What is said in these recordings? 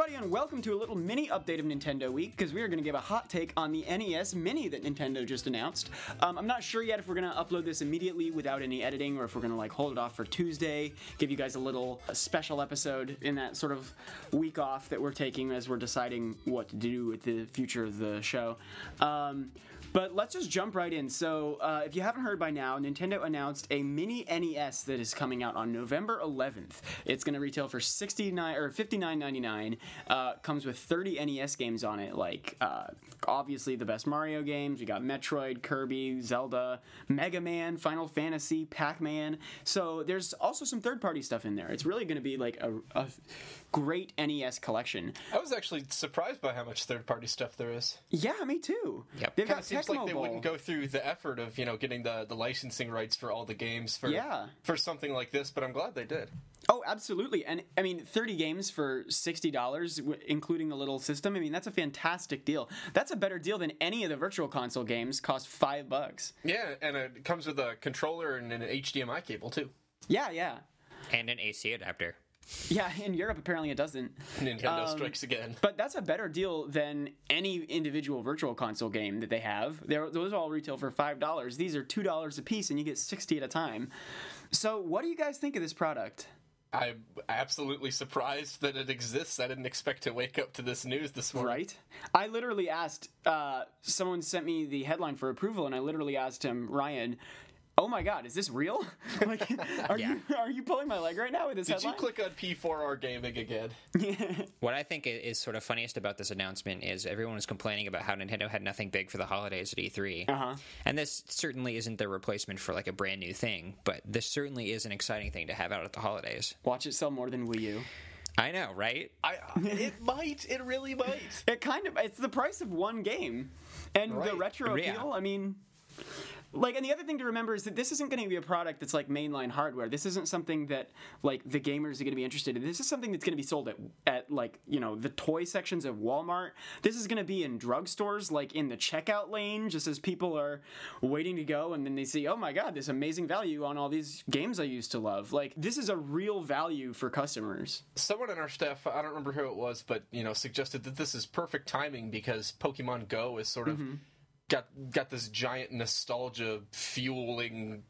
everybody, and welcome to a little mini update of Nintendo Week because we are going to give a hot take on the NES Mini that Nintendo just announced. Um, I'm not sure yet if we're going to upload this immediately without any editing or if we're going to like hold it off for Tuesday, give you guys a little a special episode in that sort of week off that we're taking as we're deciding what to do with the future of the show. Um, but let's just jump right in. So, uh, if you haven't heard by now, Nintendo announced a mini NES that is coming out on November 11th. It's going to retail for 69 or 59.99. Uh, comes with 30 NES games on it, like uh, obviously the best Mario games. We got Metroid, Kirby, Zelda, Mega Man, Final Fantasy, Pac-Man. So there's also some third-party stuff in there. It's really going to be like a, a great NES collection. I was actually surprised by how much third-party stuff there is. Yeah, me too. Yep. They've Kind got of seems Tecmo like they Bowl. wouldn't go through the effort of you know getting the, the licensing rights for all the games for Yeah. for something like this, but I'm glad they did. Oh, absolutely. And I mean, 30 games for $60, w- including the little system. I mean, that's a fantastic deal. That's a better deal than any of the virtual console games cost 5 bucks. Yeah, and it comes with a controller and an HDMI cable too. Yeah, yeah. and an AC adapter. Yeah, in Europe apparently it doesn't. Nintendo Um, strikes again. But that's a better deal than any individual virtual console game that they have. They're, those all retail for $5. These are $2 a piece and you get 60 at a time. So, what do you guys think of this product? I'm absolutely surprised that it exists. I didn't expect to wake up to this news this morning. Right? I literally asked, uh, someone sent me the headline for approval, and I literally asked him, Ryan, oh my god, is this real? like, are you are you pulling my leg right now with this Did you click on P4R Gaming again? What I think is sort of funniest about this announcement is everyone was complaining about how Nintendo had nothing big for the holidays at E3. Uh-huh. And this certainly isn't the replacement for like a brand new thing, but this certainly is an exciting thing to have out at the holidays. Watch it sell more than Wii U. I know, right? I it might. It really might. It kind of it's the price of one game, and the Right. retro Yeah. appeal. I mean. Like, and the other thing to remember is that this isn't going to be a product that's like mainline hardware. This isn't something that like the gamers are going to be interested in. This is something that's going to be sold at, at like you know the toy sections of Walmart. This is going to be in drugstores, like in the checkout lane, just as people are waiting to go, and then they see, oh my god, this amazing value on all these games I used to love. Like, this is a real value for customers. Someone in our staff, I don't remember who it was, but you know, suggested that this is perfect timing because Pokemon Go is sort of Mm-hmm. Got got this giant nostalgia fueling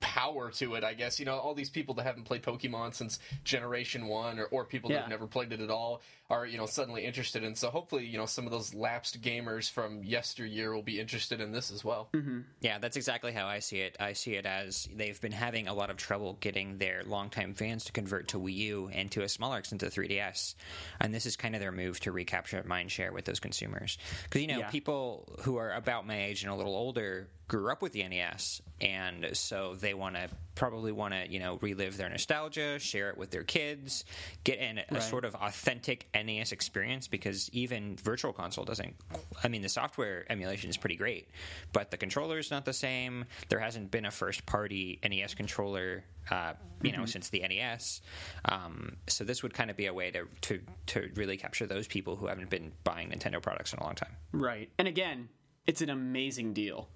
power to it. I guess you know all these people that haven't played Pokemon since Generation One, or, or people that Yeah. have never played it at all, are you know suddenly interested. And so hopefully, you know, some of those lapsed gamers from yesteryear will be interested in this as well. Mm-hmm. Yeah, that's exactly how I see it. I see it as they've been having a lot of trouble getting their longtime fans to convert to Wii U and to a smaller extent to 3DS. And this is kind of their move to recapture mind share with those consumers. Because, you know, Yeah. people who are about my age and a little older grew up with the NES. And so they want to probably want to, you know, relive their nostalgia, share it with their kids, get in a Right. sort of authentic NES experience because even Virtual Console doesn't. I mean, the software emulation is pretty great, but the controller is not the same. There hasn't been a first party NES controller, uh, you know, since the NES. Um, so this would kind of be a way to, to to really capture those people who haven't been buying Nintendo products in a long time. Right. And again, it's an amazing deal.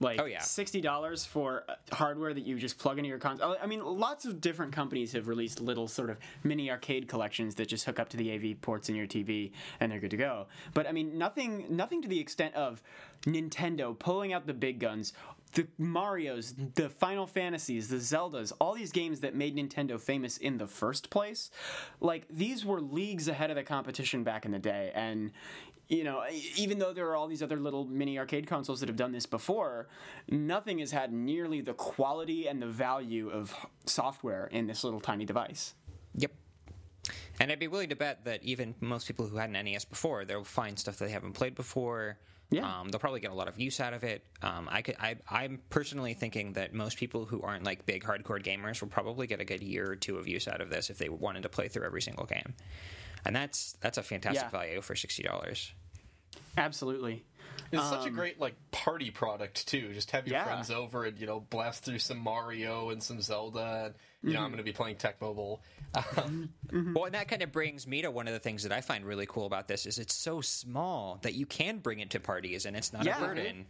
Like Oh, yeah. sixty dollars for uh, hardware that you just plug into your console. I mean, lots of different companies have released little sort of mini arcade collections that just hook up to the AV ports in your TV and they're good to go. But I mean, nothing, nothing to the extent of Nintendo pulling out the big guns, the Mario's, the Final Fantasies, the Zeldas, all these games that made Nintendo famous in the first place. Like these were leagues ahead of the competition back in the day, and you know, even though there are all these other little mini arcade consoles that have done this before, nothing has had nearly the quality and the value of software in this little tiny device. Yep. And I'd be willing to bet that even most people who had an NES before, they'll find stuff that they haven't played before. Yeah. Um, they'll probably get a lot of use out of it. Um, I could, I, I'm personally thinking that most people who aren't like big hardcore gamers will probably get a good year or two of use out of this if they wanted to play through every single game. And that's that's a fantastic Yeah. value for sixty dollars. Absolutely. It's such a great like party product too. Just have your Um, Yeah. friends over and you know blast through some Mario and some Zelda. And, you Mm-hmm. know I'm going to be playing Tecmo Bowl. Well, and that kind of brings me to one of the things that I find really cool about this is it's so small that you can bring it to parties and it's not Yeah. a burden.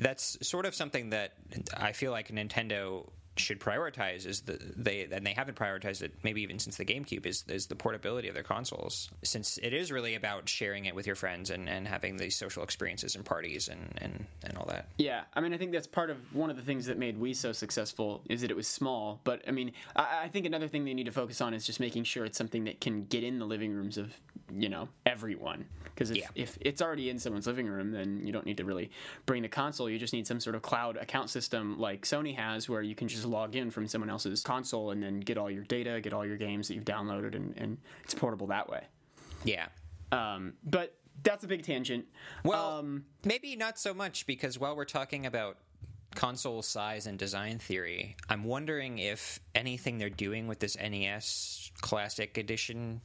That's sort of something that I feel like Nintendo should prioritize is the they and they haven't prioritized it maybe even since the GameCube is is the portability of their consoles since it is really about sharing it with your friends and, and having these social experiences and parties and, and, and all that. Yeah, I mean, I think that's part of one of the things that made Wii so successful is that it was small. But I mean, I, I think another thing they need to focus on is just making sure it's something that can get in the living rooms of you know everyone. Because if, Yeah. if it's already in someone's living room, then you don't need to really bring the console. You just need some sort of cloud account system like Sony has, where you can just log in from someone else's console and then get all your data, get all your games that you've downloaded, and, and it's portable that way. Yeah. Um, but that's a big tangent. Well, Um, maybe not so much because while we're talking about console size and design theory, I'm wondering if anything they're doing with this NES Classic Edition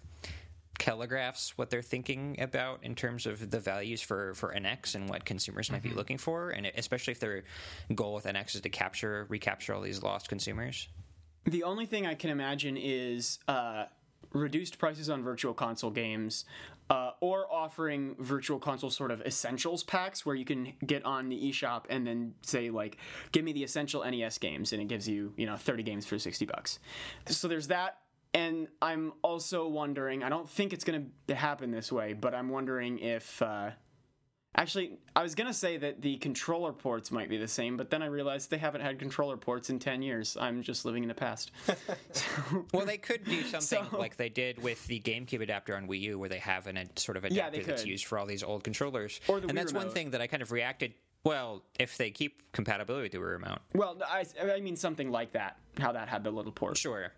telegraphs what they're thinking about in terms of the values for, for NX and what consumers might be looking for, and especially if their goal with NX is to capture, recapture all these lost consumers. The only thing I can imagine is uh, reduced prices on virtual console games, uh, or offering virtual console sort of essentials packs where you can get on the eShop and then say like, "Give me the essential NES games," and it gives you you know 30 games for 60 bucks. So there's that. And I'm also wondering. I don't think it's going to happen this way, but I'm wondering if. Uh, Actually, I was gonna say that the controller ports might be the same, but then I realized they haven't had controller ports in ten years. I'm just living in the past. So- Well, they could do something So- like they did with the GameCube adapter on Wii U, where they have an, a sort of Yeah, adapter that's used for all these old controllers. Or the and Wii that's one thing that I kind of reacted. Well, if they keep compatibility with the Wii remote, Well, I, I mean something like that. How that had the little port. sure.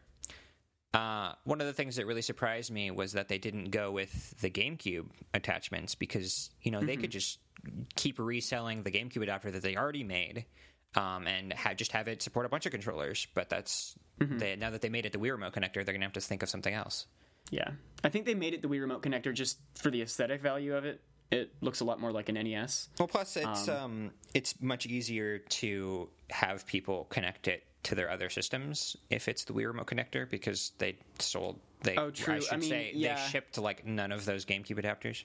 Uh, one of the things that really surprised me was that they didn't go with the GameCube attachments because you know Mm-hmm. they could just keep reselling the GameCube adapter that they already made. Um, and ha- just have it support a bunch of controllers, but that's Mm-hmm. they, now that they made it the Wii remote connector, they're gonna have to think of something else. Yeah, I think they made it the Wii remote connector just for the aesthetic value of it. It looks a lot more like an NES. Well, plus it's um, it's much easier to have people connect it to their other systems if it's the Wii remote connector because they sold they Oh, true. I I should mean, say yeah. they shipped like none of those GameCube adapters.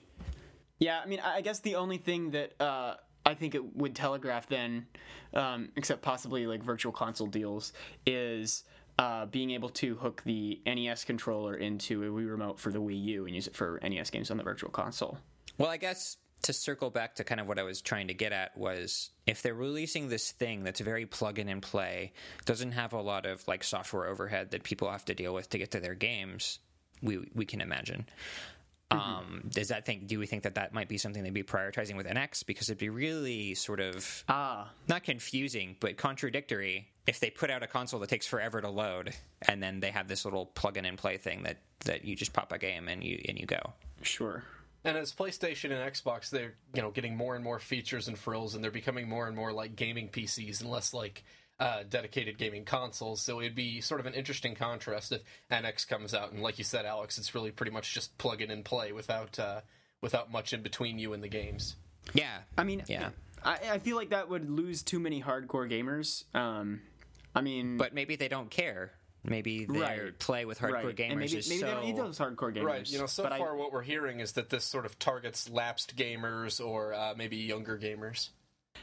Yeah, I mean, I I guess the only thing that uh, I think it would telegraph then, um, except possibly like virtual console deals, is uh, being able to hook the NES controller into a Wii remote for the Wii U and use it for NES games on the virtual console. Well, I guess to circle back to kind of what I was trying to get at was if they're releasing this thing that's very plug in and play, doesn't have a lot of like software overhead that people have to deal with to get to their games, we we can imagine. Um, does that think? Do we think that that might be something they'd be prioritizing with NX because it'd be really sort of Ah, not confusing but contradictory if they put out a console that takes forever to load and then they have this little plug in and play thing that that you just pop a game and you and you go. sure. And as PlayStation and Xbox, they're you know getting more and more features and frills, and they're becoming more and more like gaming PCs and less like uh, dedicated gaming consoles. So it'd be sort of an interesting contrast if NX comes out, and like you said, Alex, it's really pretty much just plug in and play without uh, without much in between you and the games. Yeah. I mean, Yeah. I, I feel like that would lose too many hardcore gamers. Um, I mean, But maybe they don't care. Maybe they Right. play with hardcore right. gamers and maybe, is maybe so. they don't need those hardcore gamers. Right. You know, so but I- far what we're hearing is that this sort of targets lapsed gamers or uh, maybe younger gamers.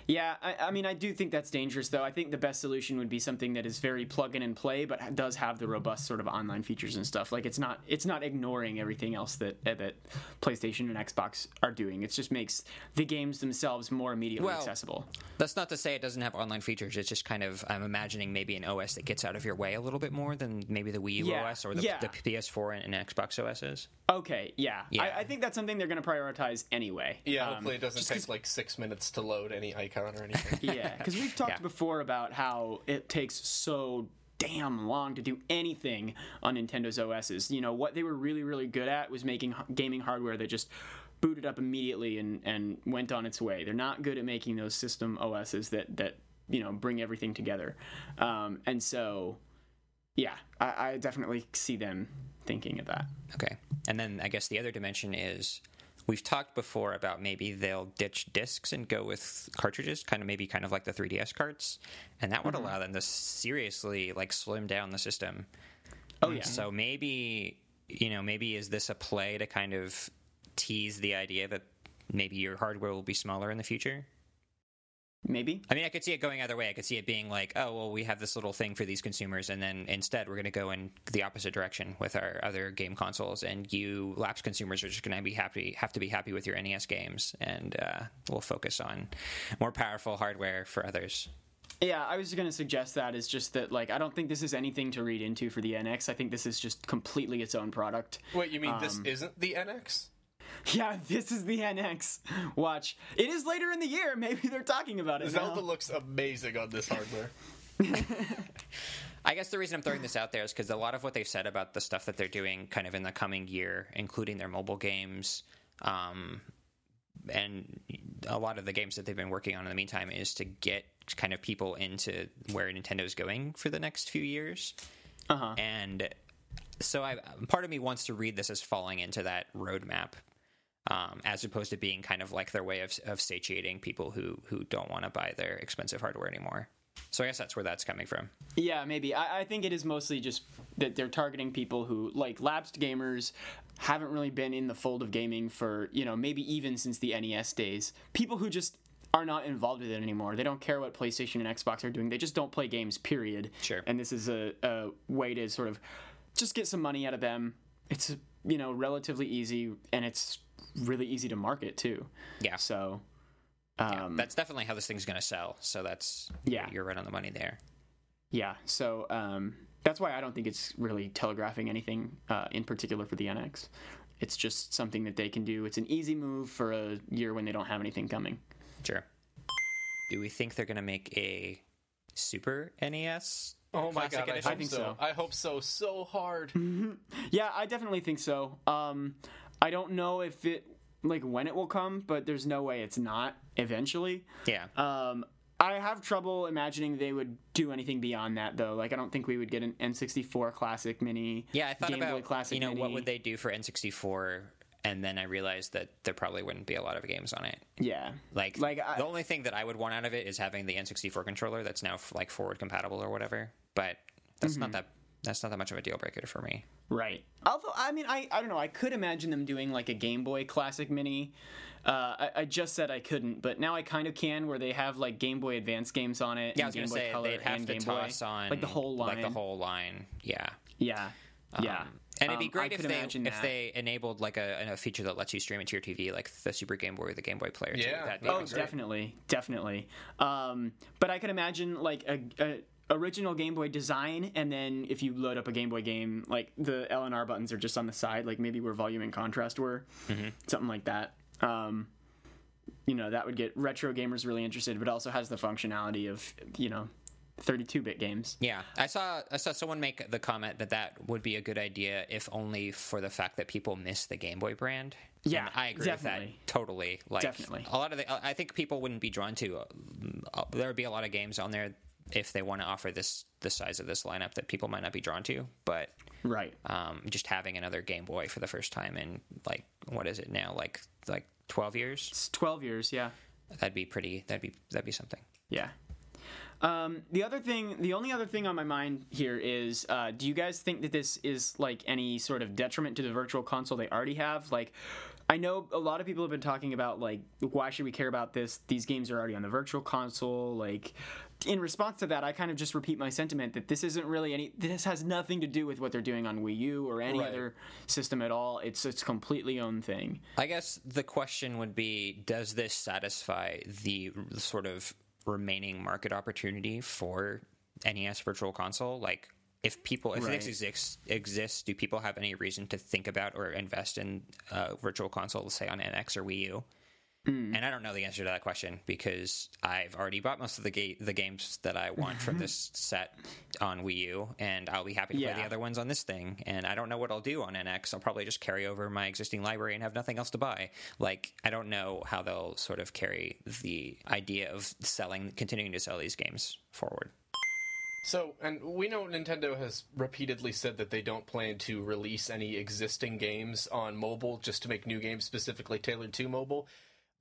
Yeah, I, I mean, I do think that's dangerous, though. I think the best solution would be something that is very plug in and play, but does have the robust sort of online features and stuff. Like it's not it's not ignoring everything else that uh, that PlayStation and Xbox are doing. It just makes the games themselves more immediately Well, accessible. That's not to say it doesn't have online features. It's just kind of I'm imagining maybe an OS that gets out of your way a little bit more than maybe the Wii U Yeah, OS or the, yeah. the PS4 and, and Xbox OSs. Okay, yeah, Yeah. I, I think that's something they're going to prioritize anyway. Yeah, Um, hopefully it doesn't take like six minutes to load any icon or anything. yeah, because we've talked Yeah. before about how it takes so damn long to do anything on Nintendo's OSs. You know, what they were really, really good at was making gaming hardware that just booted up immediately and, and went on its way. They're not good at making those system OSs that, that you know, bring everything together. Um, and so, yeah, I, I definitely see them thinking of that. Okay. And then I guess the other dimension is we've talked before about maybe they'll ditch discs and go with cartridges, kind of maybe kind of like the 3DS carts, and that would Mm-hmm. allow them to seriously like slim down the system. Oh, yeah. So maybe you know maybe is this a play to kind of tease the idea that maybe your hardware will be smaller in the future? Maybe. I mean, I could see it going either way. I could see it being like, oh, well, we have this little thing for these consumers, and then instead we're going to go in the opposite direction with our other game consoles, and you lapsed consumers are just going to be happy, have to be happy with your NES games, and uh, we'll focus on more powerful hardware for others. Yeah, I was going to suggest that is just that like I don't think this is anything to read into for the NX. I think this is just completely its own product. Wait, you mean this Um, isn't the NX? Yeah, this is the NX. Watch. It is later in the year. Maybe they're talking about it Zelda now. looks amazing on this hardware. I guess the reason I'm throwing this out there is because a lot of what they've said about the stuff that they're doing kind of in the coming year, including their mobile games, um, and a lot of the games that they've been working on in the meantime, is to get kind of people into where Nintendo's going for the next few years. Uh-huh. And so I, part of me wants to read this as falling into that roadmap. Um, as opposed to being kind of like their way of, of satiating people who, who don't want to buy their expensive hardware anymore. So I guess that's where that's coming from. Yeah, maybe. I, I think it is mostly just that they're targeting people who, like, lapsed gamers, haven't really been in the fold of gaming for, you know, maybe even since the NES days. People who just are not involved with it anymore. They don't care what PlayStation and Xbox are doing. They just don't play games, period. Sure. And this is a, a way to sort of just get some money out of them. It's, you know, relatively easy, and it's really easy to market, too. Yeah. So, Yeah, um, that's definitely how this thing's going to sell. So that's Yeah. you're right on the money there. Yeah, so um, that's why I don't think it's really telegraphing anything uh, in particular for the NX. It's just something that they can do. It's an easy move for a year when they don't have anything coming. Sure. Do we think they're going to make a Super NES? Oh my Classic god, I edition? hope I think so. so. I hope so so hard. Yeah, I definitely think so. Um, I don't know if it like when it will come, but there's no way it's not eventually. Yeah. Um, I have trouble imagining they would do anything beyond that, though. Like, I don't think we would get an N64 Classic Mini. yeah, I thought Game Boy about Classic you know what would they do for N64, and then I realized that there probably wouldn't be a lot of games on it. Yeah, Like, Like, I- the only thing that I would want out of it is having the N64 controller that's now like forward compatible or whatever. But that's Mm-hmm. not that that's not that much of a deal breaker for me. Right. Although, I mean, I, I don't know. I could imagine them doing like a Game Boy Classic Mini. Uh, I, I just said I couldn't, but now I kind of can, where they have like Game Boy Advance games on it. Yeah, I and was Game gonna Boy say Color they'd have and to Game toss Boy. on like the whole line. like the whole line. Yeah. Yeah. Yeah. Um, and it'd be Um, great if they if that. they enabled like a, a feature that lets you stream it to your TV, like the Super Game Boy or the Game Boy Player. too. Yeah, That'd be Oh, great. definitely, definitely. Um, but I could imagine like a, a original Game Boy design, and then if you load up a Game Boy game, like the L and R buttons are just on the side, like maybe where volume and contrast were, Mm-hmm. something like that. Um, you know, that would get retro gamers really interested, but also has the functionality of you know, 32-bit games. Yeah, I saw I saw someone make the comment that that would be a good idea if only for the fact that people miss the Game Boy brand. Yeah, And I agree definitely. with that totally. Like Definitely. a lot of the I think people wouldn't be drawn to. Uh, there would be a lot of games on there if they want to offer this the size of this lineup that people might not be drawn to, but Right. um, just having another Game Boy for the first time in like what is it now like like twelve years? It's 12 years. Yeah. That'd be pretty. That'd be that'd be something. Yeah. Um, the other thing, the only other thing on my mind here is, uh, do you guys think that this is like any sort of detriment to the virtual console they already have? Like, I know a lot of people have been talking about like, why should we care about this? These games are already on the virtual console. Like, in response to that, I kind of just repeat my sentiment that this isn't really any. This has nothing to do with what they're doing on Wii U or any Right. other system at all. It's it's completely own thing. I guess the question would be Does this satisfy the sort of remaining market opportunity for NES Virtual Console? Like, if people, if Right. this exists, exists, do people have any reason to think about or invest in uh, Virtual Console, say on NX or Wii U? Hmm. And I don't know the answer to that question because I've already bought most of the ga- the games that I want from this set on Wii U, and I'll be happy to play the other ones on this thing. And I don't know what I'll do on NX. I'll probably just carry over my existing library and have nothing else to buy. Like I don't know how they'll sort of carry the idea of selling, continuing to sell these games forward. So, and we know Nintendo has repeatedly said that they don't plan to release any existing games on mobile just to make new games specifically tailored to mobile.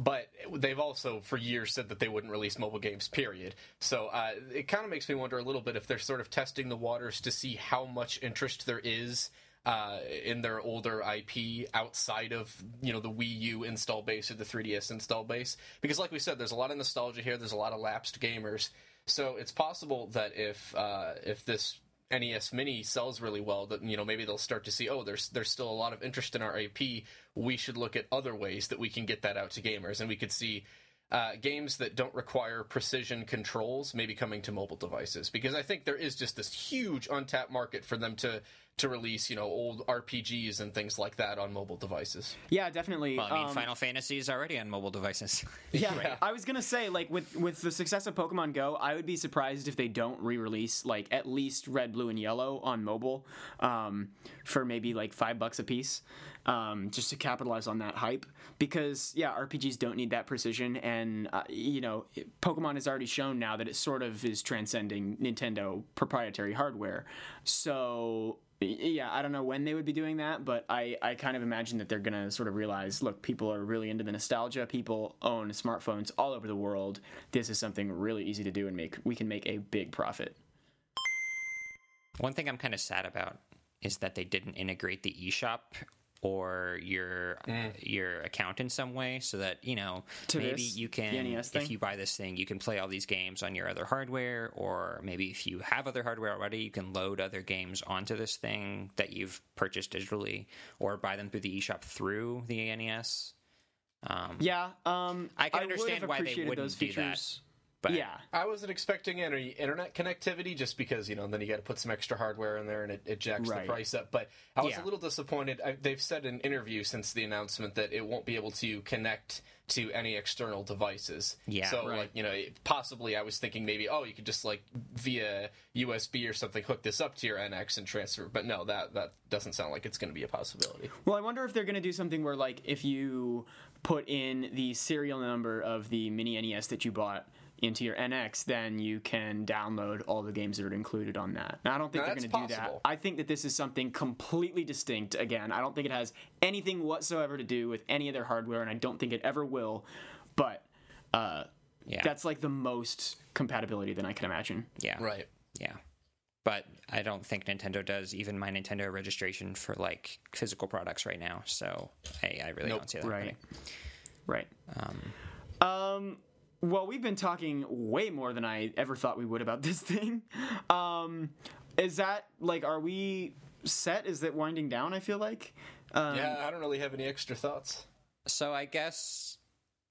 But they've also, for years, said that they wouldn't release mobile games, period. So uh, it kind of makes me wonder a little bit if they're sort of testing the waters to see how much interest there is uh, in their older IP outside of you know the Wii U install base or the 3DS install base. Because, like we said, there's a lot of nostalgia here. There's a lot of lapsed gamers. So it's possible that if uh, if this NES Mini sells really well, that you know maybe they'll start to see, oh, there's there's still a lot of interest in our IP. We should look at other ways that we can get that out to gamers, and we could see uh, games that don't require precision controls maybe coming to mobile devices because I think there is just this huge untapped market for them to to release you know old RPGs and things like that on mobile devices. Yeah, definitely. Well, I mean, Um, Final Fantasy is already on mobile devices. Yeah, Yeah. I was gonna say like with with the success of Pokemon Go, I would be surprised if they don't re-release like at least Red, Blue, and Yellow on mobile um, for maybe like five bucks a piece, um, just to capitalize on that hype. Because yeah, RPGs don't need that precision, and uh, you know, Pokemon has already shown now that it sort of is transcending Nintendo proprietary hardware. So yeah, I don't know when they would be doing that, but I, I kind of imagine that they're gonna sort of realize, look, people are really into the nostalgia. People own smartphones all over the world. This is something really easy to do and make. We can make a big profit. One thing I'm kind of sad about is that they didn't integrate the eShop or your your account in some way so that you know To maybe this, you can if you buy this thing you can play all these games on your other hardware or maybe if you have other hardware already you can load other games onto this thing that you've purchased digitally or buy them through the eShop through the NES um, Yeah, um, I can have understand why they wouldn't those do that. Features. but yeah, I wasn't expecting any internet connectivity just because you know then you got to put some extra hardware in there and it, it jacks Right. the price up. But I was Yeah. a little disappointed. I, they've said in interview since the announcement that it won't be able to connect to any external devices. Yeah. So Right. like you know possibly I was thinking maybe oh you could just like via USB or something hook this up to your NX and transfer. But no that that doesn't sound like it's going to be a possibility. Well, I wonder if they're going to do something where, like, if you put in the serial number of the mini NES that you bought into your NX, then you can download all the games that are included on that. Now, I don't think Now, they're going to do that. I think that this is something completely distinct. Again, I don't think it has anything whatsoever to do with any of their hardware, and I don't think it ever will. But uh, yeah that's like the most compatibility that I can imagine. yeah Right. Yeah. But I don't think Nintendo does even my Nintendo registration for like physical products right now. So I, I really Nope. don't see that Right. happening. Right. Um, well, we've been talking way more than I ever thought we would about this thing. Um, is that like, are we set? Is it winding down? I feel like. Um, yeah, I don't really have any extra thoughts. So I guess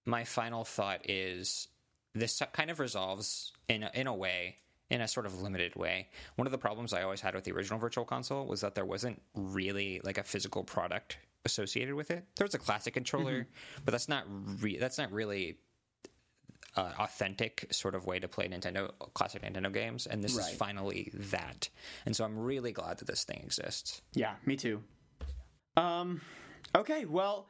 my final thought is this kind of resolves in a, in a way, in a sort of limited way. One of the problems I always had with the original Virtual Console was that there wasn't really like a physical product associated with it. There was a classic controller, but that's not re- that's not really uh, authentic sort of way to play Nintendo classic Nintendo games, and this Right. is finally that. And so I'm really glad that this thing exists. Yeah, me too. Um, okay, well,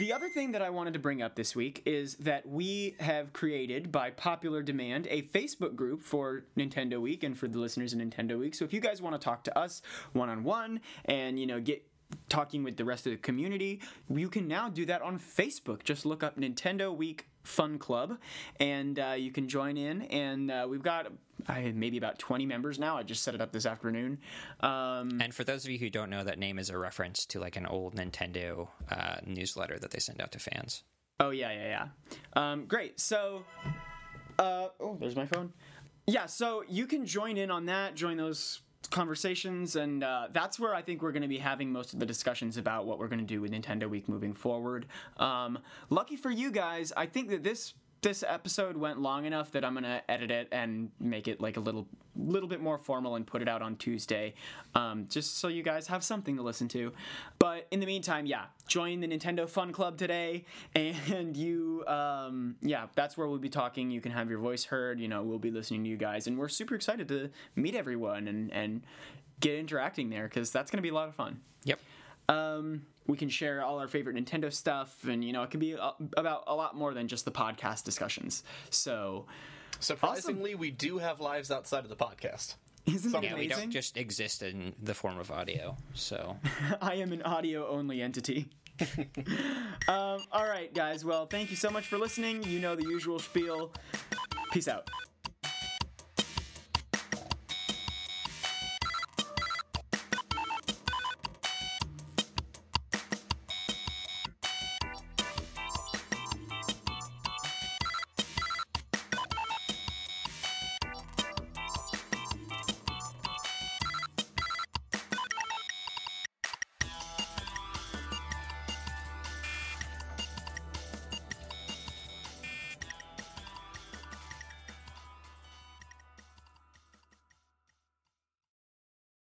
the other thing that I wanted to bring up this week is that we have created, by popular demand, a Facebook group for Nintendo Week and for the listeners of Nintendo Week. So if you guys want to talk to us one on one and, you know, get talking with the rest of the community, you can now do that on Facebook. Just look up Nintendo Week Fun Club, and uh, you can join in. And uh, we've got uh, maybe about 20 members now. I just set it up this afternoon. Um, And for those of you who don't know, that name is a reference to like an old Nintendo uh, newsletter that they send out to fans. Oh yeah, yeah, yeah. Um, great. So, uh, oh, there's my phone. Yeah, so you can join in on that, join those conversations, and uh, that's where I think we're going to be having most of the discussions about what we're going to do with Nintendo Week moving forward. Um, lucky for you guys, I think that this this episode went long enough that I'm gonna edit it and make it like a little little bit more formal and put it out on Tuesday, um, just so you guys have something to listen to. But in the meantime, yeah, join the Nintendo Fun Club today, and you, um, yeah, that's where we'll be talking. You can have your voice heard. You know, we'll be listening to you guys, and we're super excited to meet everyone and and get interacting there because that's gonna be a lot of fun. Yep. Um, we can share all our favorite Nintendo stuff, and you know, it can be about a lot more than just the podcast discussions. So, Surprisingly, we do have lives outside of the podcast. isn't that Yeah, we don't just exist in the form of audio. So I am an audio only entity. um, all right, guys. Well, thank you so much for listening. You know the usual spiel. Peace out.